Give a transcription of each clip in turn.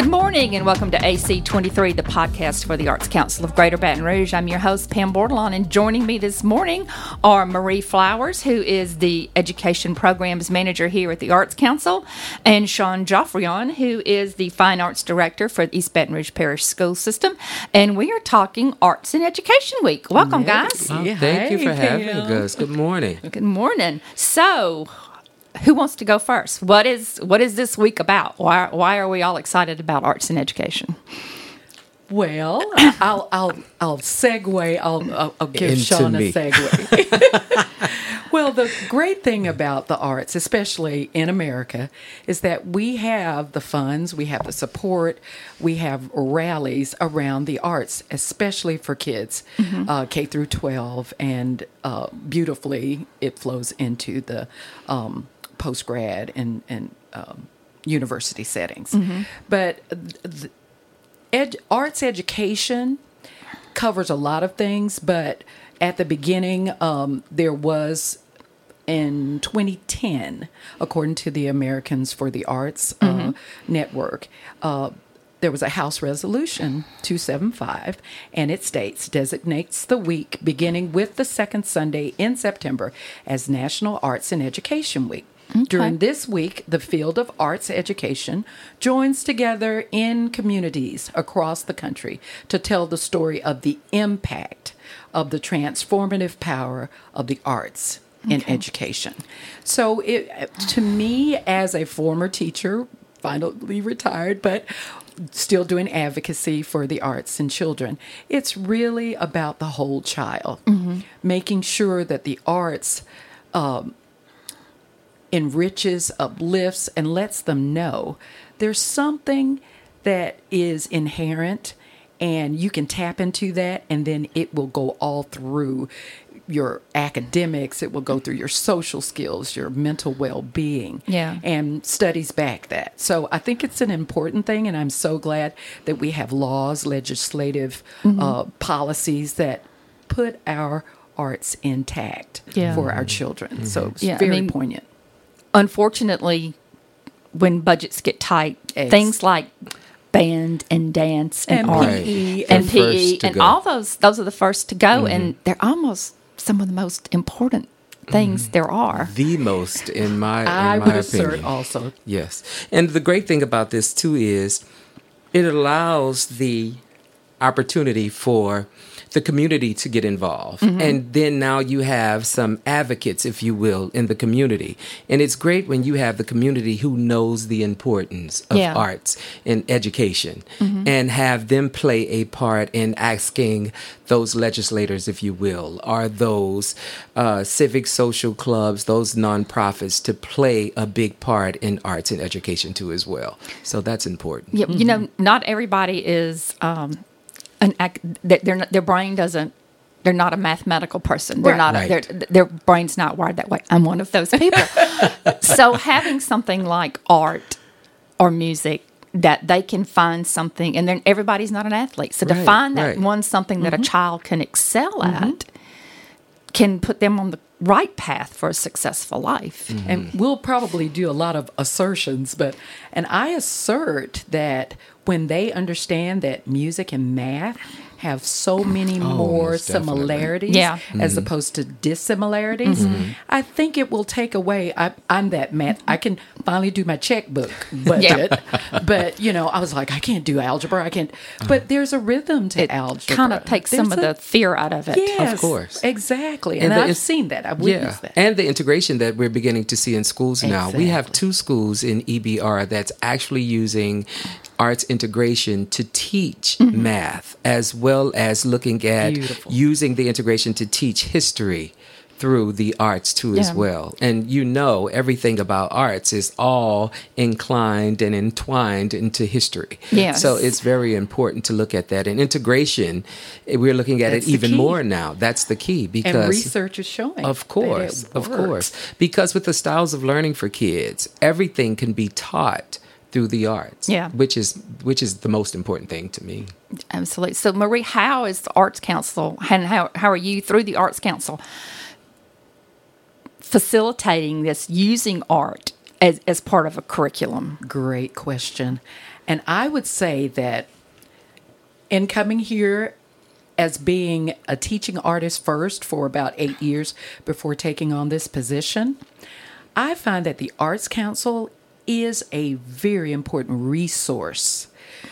Good morning and welcome to AC23, the podcast for the Arts Council of Greater Baton Rouge. I'm your host, Pam Bordelon, and joining me this morning are Marie Flowers, who is the Education Programs Manager here at the Arts Council, and Sean Joffrion, who is the Fine Arts Director for the East Baton Rouge Parish School System. And we are talking Arts and Education Week. Welcome, guys. Oh, thank you for having us. Good morning. Good morning. So, who wants to go first? What is what is this week about? Why why are we all excited about arts and education? Well, I'll I'll I'll segue. I'll I'll, I'll give Into Sean me. a segue. well, the great thing about the arts, especially in America, is that we have the funds, we have the support, we have rallies around the arts, especially for kids, uh, K through twelve, and uh, beautifully it flows into the um, post grad and and um, university settings. But th- ed- arts education covers a lot of things, but at the beginning, um, there was in 2010, according to the Americans for the Arts uh, Network. Uh, there was a House Resolution 275, and it states designates the week beginning with the second Sunday in September as National Arts and Education Week. During this week, the field of arts education joins together in communities across the country to tell the story of the impact of the transformative power of the arts in education. So, it, to me, as a former teacher, finally retired, but still doing advocacy for the arts and children, it's really about the whole child, mm-hmm. making sure that the arts um, enriches, uplifts, and lets them know there's something that is inherent and you can tap into that and then it will go all through your academics. It will go through your social skills your mental well-being Yeah. and studies back that. So i think it's an important thing and i'm so glad that we have laws legislative uh, policies that put our arts intact Yeah. for our children. So it's Yeah, I very mean, poignant Unfortunately, when budgets get tight, Ex- things like band and dance and, And art PE and and PE and go. all those those are the first to go and mm-hmm. they're almost some of the most important things mm-hmm. there are. The most, in my, in I my would assert also. Yes. And the great thing about this, too, is it allows the opportunity for the community to get involved. Mm-hmm. And then now you have some advocates, if you will, in the community. And it's great when you have the community who knows the importance of Yeah. arts and education Mm-hmm. and have them play a part in asking those legislators, if you will, or those uh, civic social clubs, those nonprofits to play a big part in arts and education too, as well. So that's important. Yeah, you know, not everybody is um, an ac- that their their brain doesn't. They're not a mathematical person. They're Right. not. A, Right. their their brain's not wired that way. I'm one of those people. so having something like art or music that they can find something, and then everybody's not an athlete. So to find that right. Mm-hmm. one something that a child can excel at can put them on the right path for a successful life. Mm-hmm. And we'll probably do a lot of assertions, but and I assert that when they understand that music and math have so many more Oh, most definitely. similarities Yeah. as mm-hmm. opposed to dissimilarities, mm-hmm. I think it will take away. I, I'm that math. I can finally do my checkbook budget, but you know, I was like, I can't do algebra. I can't. But uh-huh. there's a rhythm to It algebra. kind of takes some of the fear out of it. Yes, of course. exactly. And, the I've seen that. I've Yeah, that. and the integration that we're beginning to see in schools now. We have two schools in EBR that's actually using arts integration to teach math as well as looking at Beautiful. using the integration to teach history through the arts too as well. And you know everything about arts is all inclined and entwined into history. Yes. So it's very important to look at that. And integration, eh, we're looking at That's it even key. more now. That's the key because and research is showing. of course, of course. Because with the styles of learning for kids, everything can be taught through the arts. Yeah. Which is which is the most important thing to me. Absolutely. So, Marie, how is the Arts Council, and how, how are you through the Arts Council facilitating this using art as, as part of a curriculum? Great question. And I would say that in coming here as being a teaching artist first for about eight years before taking on this position, I find that the Arts Council is a very important resource.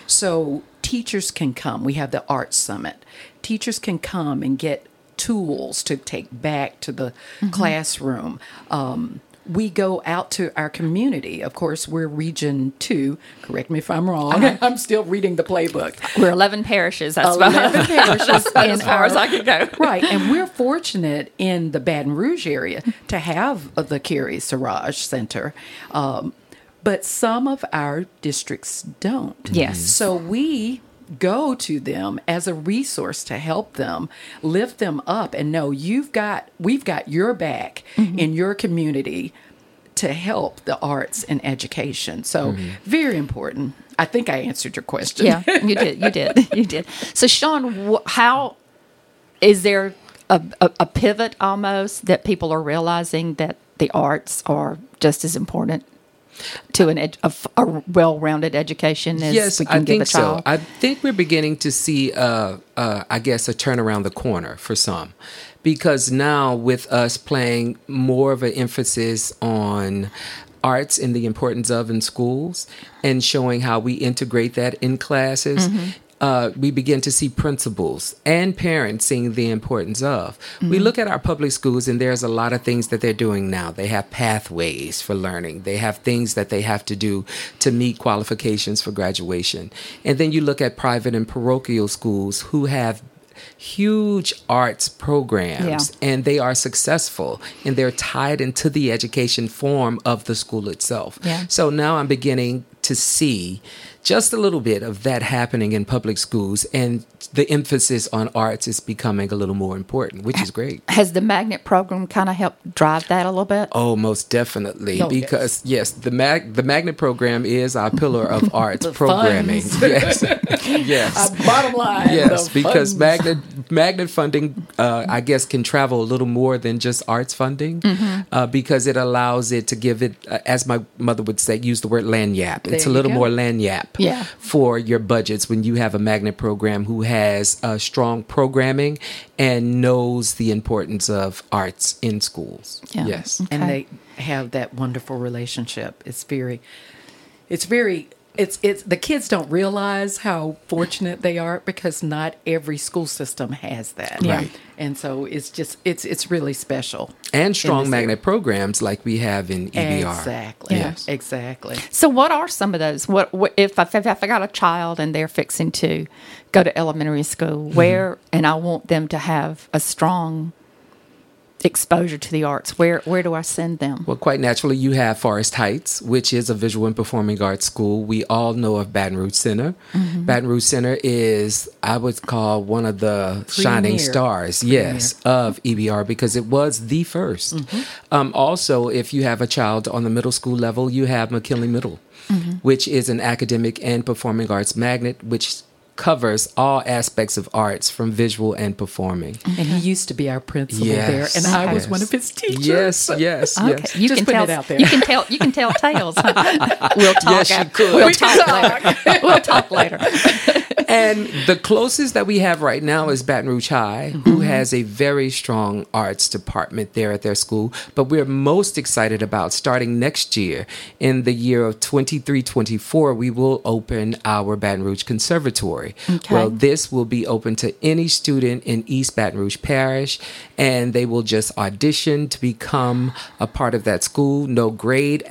So teachers can come. We have the Arts Summit. Teachers can come and get tools to take back to the mm-hmm. classroom. Um, we go out to our community. Of course, we're Region 2. Correct me if I'm wrong. Okay. I'm still reading the playbook. We're 11 parishes. That's 11 parishes. as far as I can go. right. And we're fortunate in the Baton Rouge area to have the Carey Saurage Center. Um, but some of our districts don't. Yes. So we go to them as a resource to help them lift them up and know you've got we've got your back mm-hmm. in your community to help the arts and education so mm-hmm. very important i think i answered your question yeah you did you did you did so sean how is there a, a, a pivot almost that people are realizing that the arts are just as important to an ed- a, a, well-rounded education as yes, we can I give think a child? So. I think we're beginning to see, uh, uh, I guess, a turn around the corner for some, because now with us playing more of an emphasis on arts and the importance of in schools and showing how we integrate that in classes mm-hmm uh, we begin to see principals and parents seeing the importance of. Mm-hmm. We look at our public schools, and there's a lot of things that they're doing now. They have pathways for learning, they have things that they have to do to meet qualifications for graduation. And then you look at private and parochial schools who have huge arts programs yeah. and they are successful and they're tied into the education form of the school itself. Yeah. So now I'm beginning to see just a little bit of that happening in public schools and the emphasis on arts is becoming a little more important, which is great. Has the magnet program kind of helped drive that a little bit? Oh, most definitely. Oh, because yes. yes, the mag the magnet program is our pillar of arts programming. Yes, yes. Our bottom line. Yes, because funds. magnet magnet funding, uh, I guess, can travel a little more than just arts funding, mm-hmm. uh, because it allows it to give it, uh, as my mother would say, use the word lagniappe. It's a little more lagniappe yeah. for your budgets when you have a magnet program who has a strong programming and knows the importance of arts in schools. Yeah. Yes. Okay. And they have that wonderful relationship. It's very it's very it's it's the kids don't realize how fortunate they are because not every school system has that. Yeah. Right. And so it's just it's it's really special. And strong magnet area. programs like we have in EBR. Exactly. Yes. Exactly. So what are some of those? What, what if I if I got a child and they're fixing to go to elementary school, mm-hmm. where mm-hmm. and I want them to have a strong exposure to the arts, where where do I send them? Well, quite naturally, you have Forest Heights, which is a visual and performing arts school. We all know of Baton Rouge Center. Mm-hmm. Baton Rouge Center is, I would call, one of the Premier. shining stars, Premier. yes, of EBR because it was the 1st mm-hmm. um, also, if you have a child on the middle school level, you have McKinley Middle. Mm-hmm. Which is an academic and performing arts magnet, which covers all aspects of arts from visual and performing. And he used to be our principal yes, there, and I was one of his teachers. Yes, yes, okay. yes. You Just can tell. It out there. You can tell. You can tell tales. Huh? We'll talk. Yes, after, we'll talk later. we'll talk later and the closest that we have right now is Baton Rouge High, mm-hmm. who has a very strong arts department there at their school. But we're most excited about starting next year, in the year of 23 24, we will open our Baton Rouge Conservatory. Okay. Well, this will be open to any student in East Baton Rouge Parish, and they will just audition to become a part of that school. No grade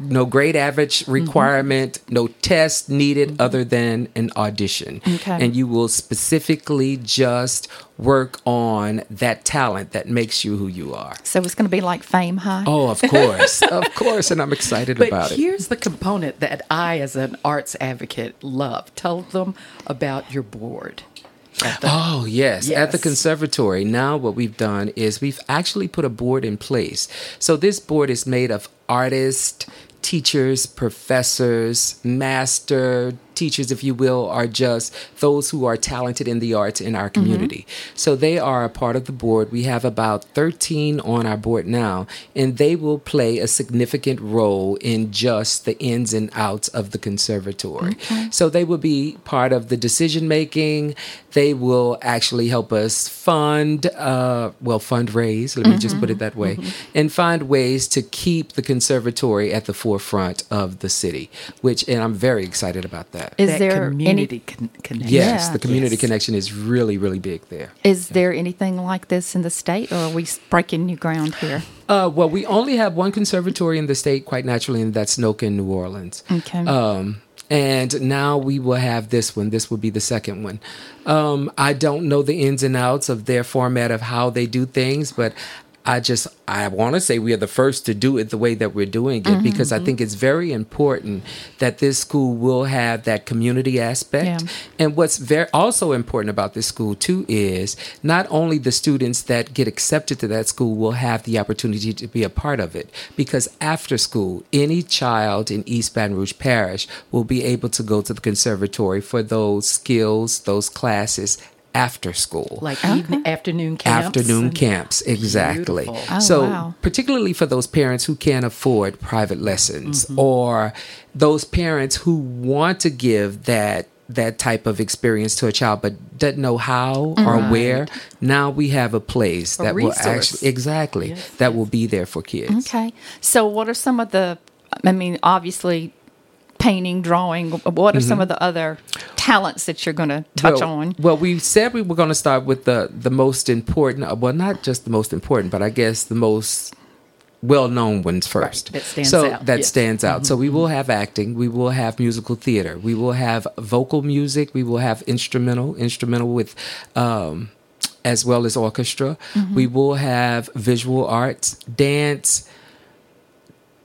no grade average mm-hmm. requirement, mm-hmm. no test needed mm-hmm. other than an audition. Okay. And you will specifically just work on that talent that makes you who you are. So it's going to be like Fame High? Oh, of course. of course. And I'm excited but about it. Here's the component that I, as an arts advocate, love. Tell them about your board. The, oh, yes. yes. At the conservatory, now what we've done is we've actually put a board in place. So this board is made of artists, teachers, professors, master teachers, if you will, are just those who are talented in the arts in our community. Mm-hmm. So they are a part of the board. We have about 13 on our board now, and they will play a significant role in just the ins and outs of the conservatory. So they will be part of the decision making. They will actually help us fund, uh, well, fundraise, let me just put it mm-hmm. that way, mm-hmm. and find ways to keep the conservatory at the forefront of the city, which, and I'm very excited about that. Is that there community any? con- connection. Yes, Yeah. the community Yes. connection is really, really big there. Is there anything like this in the state, or are we breaking new ground here? Uh, well, we only have one conservatory in the state, quite naturally, and that's NOCCA in New Orleans. Okay. Um, and now we will have this one. This will be the second one. Um, I don't know the ins and outs of their format of how they do things, but I just I want to say we are the first to do it the way that we're doing it mm-hmm, because I mm-hmm. think it's very important that this school will have that community aspect. Yeah. And what's very also important about this school too is not only the students that get accepted to that school will have the opportunity to be a part of it because after school any child in East Baton Rouge Parish will be able to go to the conservatory for those skills, those classes after school Like evening, afternoon camps. afternoon and- camps exactly Oh, so wow. particularly for those parents who can't afford private lessons Mm-hmm. or those parents who want to give that that type of experience to a child but doesn't know how or where now we have a place A that will actually exactly Yes, that will be there for kids Okay. So, what are some of the? I mean, obviously, painting, drawing. What are some of the other talents that you're going to touch well, on? Well, we said we were going to start with the the most important. uh, Well, not just the most important, but I guess the most well-known ones first. that stands so out, that yes. stands out. So we will have acting. We will have musical theater. We will have vocal music. We will have instrumental, instrumental with. Um, as well as orchestra. We will have visual arts, dance,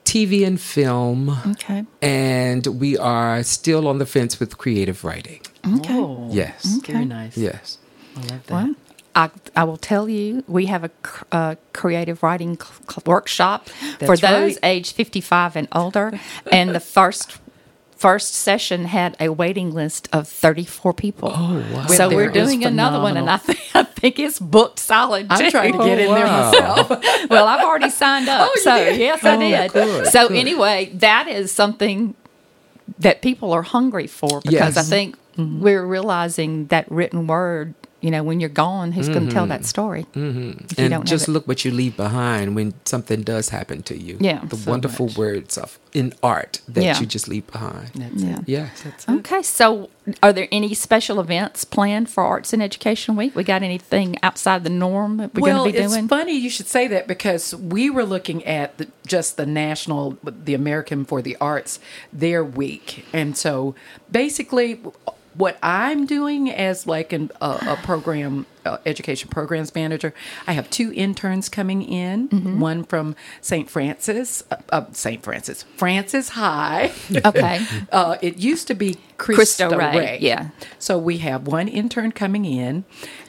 TV and film, Okay. and we are still on the fence with creative writing. Okay. Oh, Yes. Very nice. Yes. I love that. Well, I, I will tell you, we have a cr- uh, creative writing cl- cl- workshop for those right. age 55 and older. and the first first session had a waiting list of 34 people. Oh, wow. So There we're doing another one, and I phenomenal. think, I think it's booked solid. I'm too. trying to get in there oh, myself. well, I've already signed up. Oh, you so did? yes, I Oh, did. good, so good. anyway, that is something that people are hungry for because Yes. I think we're realizing that written word. You know, when you're gone, who's going to tell that story? Mm-hmm. And just look what you leave behind when something does happen to you. Yeah. the So wonderful much. words of in art that Yeah. you just leave behind. That's Yeah. it. Yes. That's it. Okay, so are there any special events planned for Arts and Education Week? We got anything outside the norm that we're well, going to be doing? it's funny you should say that because we were looking at the, just the national, the American for the Arts, their week, and so basically, what I'm doing as like an, a, a program education programs manager, I have two interns coming in. Mm-hmm. One from St. Francis, uh, uh, St. Francis, Francis High. okay, Uh, it used to be Cristo Cristo, Rey, Rey. yeah. So we have one intern coming in,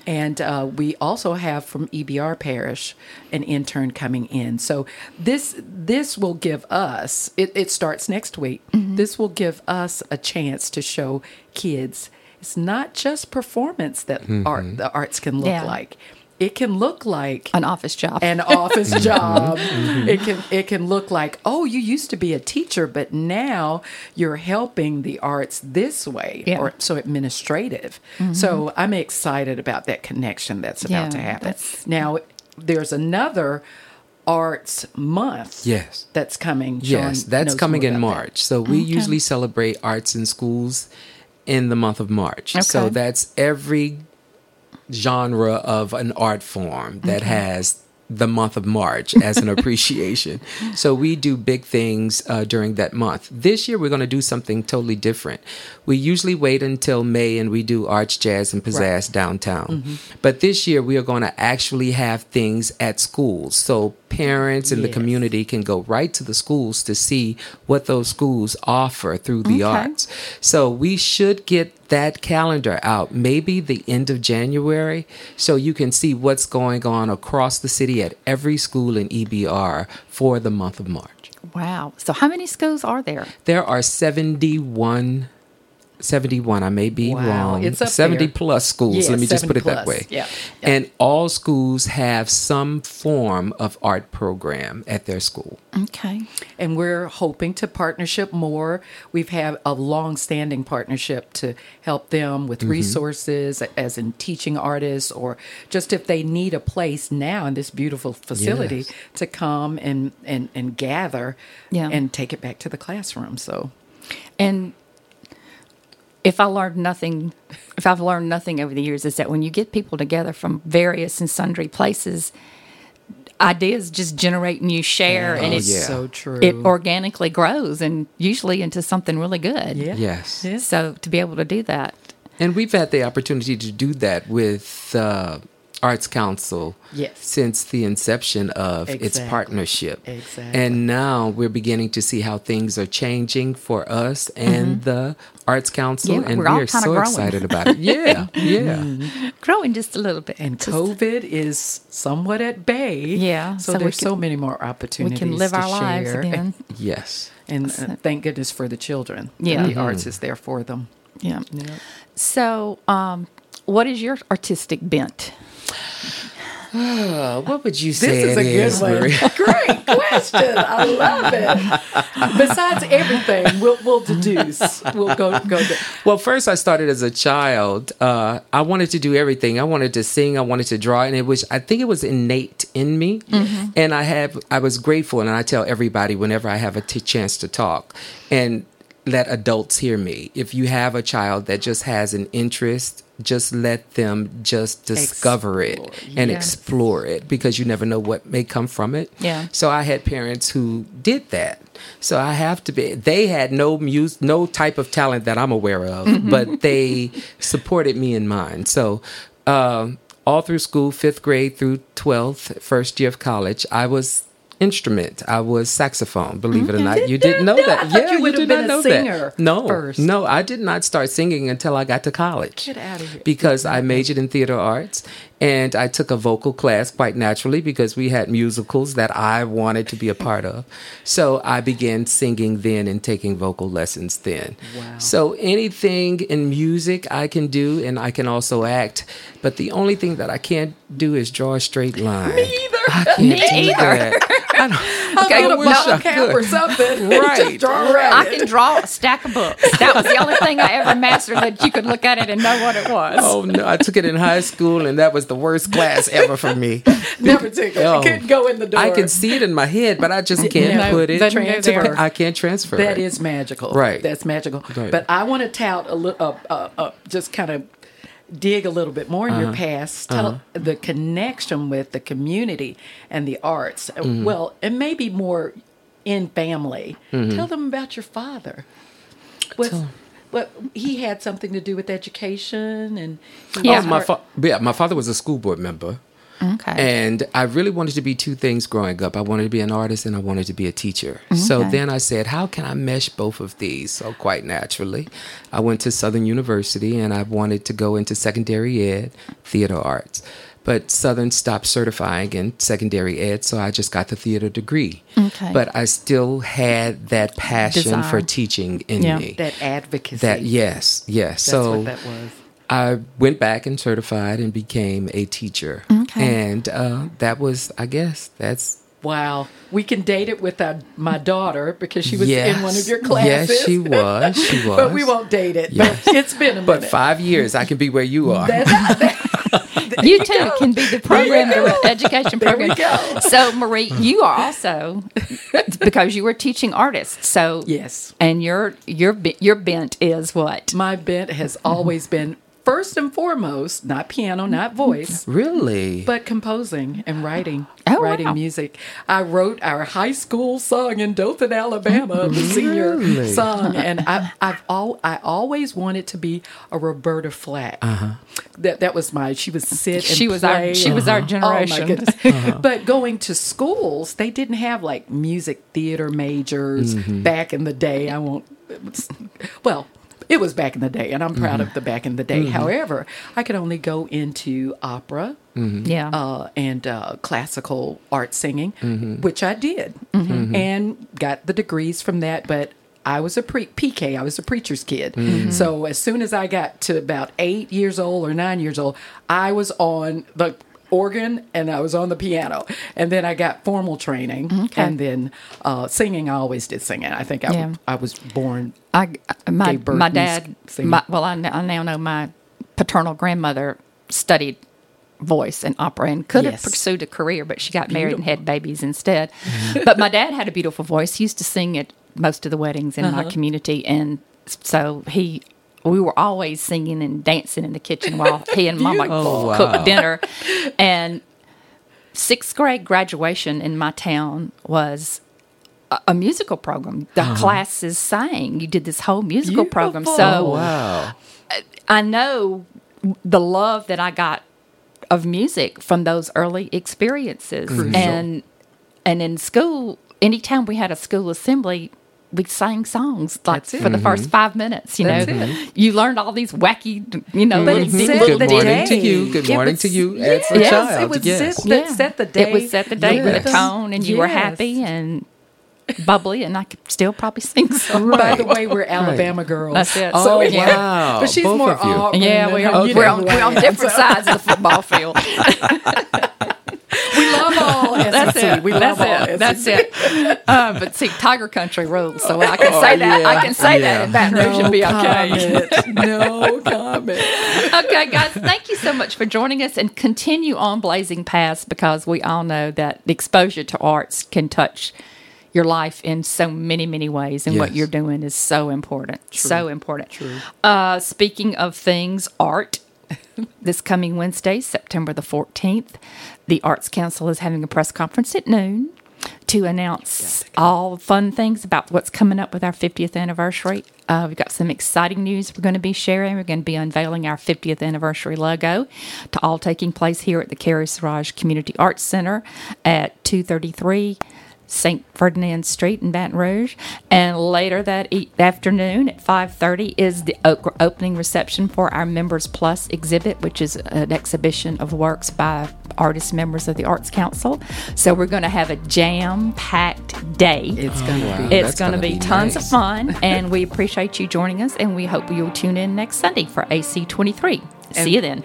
and uh, we also have from EBR Parish an intern coming in. So this this will give us. It, it starts next week. This will give us a chance to show kids. It's not just performance that mm-hmm. art the arts can look Yeah. like. It can look like an office job. an office mm-hmm. job. Mm-hmm. It can it can look like, oh, you used to be a teacher, but now you're helping the arts this way, Yeah. or so administrative. So I'm excited about that connection that's about to happen. Now there's another arts month. Yes. that's coming. Yes, that's coming in about that. March. So we usually celebrate arts in schools in the month of March. So that's every genre of an art form that has the month of March as an appreciation. so we do big things uh, during that month. This year we're going to do something totally different. We usually wait until May and we do arts, jazz, and pizzazz downtown. But this year we are going to actually have things at schools. So parents and the community can go right to the schools to see what those schools offer through the Okay. arts. So we should get that calendar out maybe the end of January so you can see what's going on across the city at every school in EBR for the month of March. wow. So how many schools are there? There are 71 71. I may be Wow, wrong. it's up 70 there. plus schools. Yeah, Let me just put 70 it that way. Yeah, yeah. And all schools have some form of art program at their school. Okay. and we're hoping to partnership more. We've had a long-standing partnership to help them with mm-hmm. resources, as in teaching artists, or just if they need a place now in this beautiful facility Yes. to come and and and gather, Yeah. and take it back to the classroom. So And if I learned nothing, if I've learned nothing over the years, is that when you get people together from various and sundry places, ideas just generate and you share, and Oh, it's yeah. so true. it organically grows and usually into something really good. yeah, Yes. Yeah. So to be able to do that, And we've had the opportunity to do that with uh, Arts Council Yes. since the inception of its partnership. Exactly. And now we're beginning to see how things are changing for us and the Arts Council, Mm-hmm. Yeah, and we're we are so growing. excited about it. Yeah, yeah. growing just a little bit. And Just- COVID is somewhat at bay. Yeah, So, so there's so many more opportunities. we can live our lives again. Yes. And uh, thank goodness for the children. Yeah. The Mm-hmm. arts is there for them. Yeah. Yeah. So, um, what is your artistic bent? Uh, what would you say? This say is a it good is, one. Marie? Great question. I love it. Besides everything, we'll, we'll deduce. We'll go go. To, Well, first I started as a child. Uh, I wanted to do everything. I wanted to sing. I wanted to draw, and it was. I think it was innate in me. And I have. I was grateful, and I tell everybody whenever I have a t- chance to talk, and let adults hear me. If you have a child that just has an interest, just let them just discover it and yes. explore it because you never know what may come from it. Yeah. So I had parents who did that. So I have to be. They had no mus, no type of talent that I'm aware of, but they supported me in mine. So um, all through school, fifth grade through twelfth, first year of college, I was instrument. I was saxophone. Believe it or not, you didn't know that. Yeah, you would have did been not a know singer that. No, first. no, I did not start singing until I got to college Get outta here. because I majored in theater arts and I took a vocal class quite naturally because we had musicals that I wanted to be a part of. So I began singing then and taking vocal lessons then. Wow. So anything in music I can do and I can also act, but the only thing that I can't do is draw a straight line. Me either. I can't Me do either. that. I don't, Okay, I a wish bottle I cap or something. Right. Just draw around I can draw a stack of books. That was the only thing I ever mastered that you could look at it and know what it was. Oh no! I took it in high school, and that was the worst class ever for me. Never took it. Oh. I couldn't go in the door. I can see it in my head, but I just can't No, put it. doesn't go to- I can't transfer That it. is magical. Right. That's magical. Right. But I want to tout a little, uh, uh, uh, just kind of dig a little bit more in Uh-huh. your past. Tell the connection with the community and the arts. Uh, Mm-hmm. Well, and maybe more in family. Tell them about your father. What, Tell- what he had something to do with education and Yeah. was Oh, my fa- yeah, my father was a school board member. Okay. And I really wanted to be two things growing up. I wanted to be an artist and I wanted to be a teacher. So then I said, how can I mesh both of these? So quite naturally, I went to Southern University and I wanted to go into secondary ed, theater arts. But Southern stopped certifying in secondary ed, so I just got the theater degree. Okay. But I still had that passion for teaching in Yeah. me. that advocacy. That yes, yes. That's so what that was. I went back and certified and became a teacher. Okay. And uh, that was, I guess, that's Wow. We can date it with our, my daughter because she was yes, in one of your classes. Yes, she was. She was. but we won't date it. Yes. But it's been a But five years, I can be where you are. you too can be the program There you dir- education There we program. go. So Marie, you are also because you were teaching artists. So Yes. and your your be- your bent is what? My bent has always been first and foremost not piano, not voice, really? but composing and writing. Oh, writing wow. music. I wrote our high school song in Dothan, Alabama, the senior Really? song, and I, I've all I always wanted to be a Roberta Flack. Uh-huh. That that was my. She was sit. And She was our- play she and- was our uh-huh. Oh my generation. goodness! Uh-huh. But going to schools, they didn't have like music theater majors mm-hmm. back in the day. I won't. was- Well. It was back in the day, and I'm proud of the back in the day. However, I could only go into opera, Yeah. uh, and uh, classical art singing, Mm-hmm. which I did, and got the degrees from that. But I was a pre- PK. I was a preacher's kid. So as soon as I got to about eight years old or nine years old, I was on the organ and I was on the piano. And then I got formal training. Okay. And then uh, singing, I always did singing. I think I, Yeah. I was born. I, my, Gave birth my dad, my, well, I, I now know my paternal grandmother studied voice and opera and could have pursued a career, but she got married and had babies instead. but my dad had a beautiful voice. He used to sing at most of the weddings in Uh-huh. my community. And so he, we were always singing and dancing in the kitchen while he and mama Beautiful. Oh, cooked wow. dinner. And sixth grade graduation in my town was a, a musical program. The classes sang. You did this whole musical program. So Oh, wow. I know the love that I got of music from those early experiences. And and in school, anytime we had a school assembly, we sang songs like That's it. for the first mm-hmm. five minutes. You That's know, it. you learned all these wacky, you know, But little it set Good the morning to you. Good morning was- to you as a Yes, child. it would yes. set the, set the day. It would set the day with the tone, and you were happy and bubbly, and I could still probably sing some. By the way, we're Alabama girls. That's it. Oh, yeah. wow. But she's Both more of you. Auburn Yeah, we are, you we're, on, we're on different sides of the football field. We That's it. We That's love all it. That's it. Uh, but see, Tiger Country rules, so I can say that. I can say that, and Baton Rouge should be okay. comment. no comment. okay, guys, thank you so much for joining us, and continue on blazing paths because we all know that exposure to arts can touch your life in so many, many ways, and what you're doing is so important. So important. True. Uh, speaking of things, art. this coming Wednesday, September the 14th, the Arts Council is having a press conference at noon to announce all fun things about what's coming up with our 50th anniversary. Uh, we've got some exciting news we're going to be sharing. We're going to be unveiling our 50th anniversary logo to all taking place here at the Carey Saurage Community Arts Center at 233 St. Ferdinand Street in Baton Rouge, and later that e- afternoon at 5:30 is the o- opening reception for our Members Plus exhibit, which is an exhibition of works by artist members of the Arts Council. So we're going to have a jam-packed day. It's gonna wow. be. It's going to gonna be, be tons nice. of fun, and we appreciate you joining us, and we hope you'll tune in next Sunday for AC23. See you then.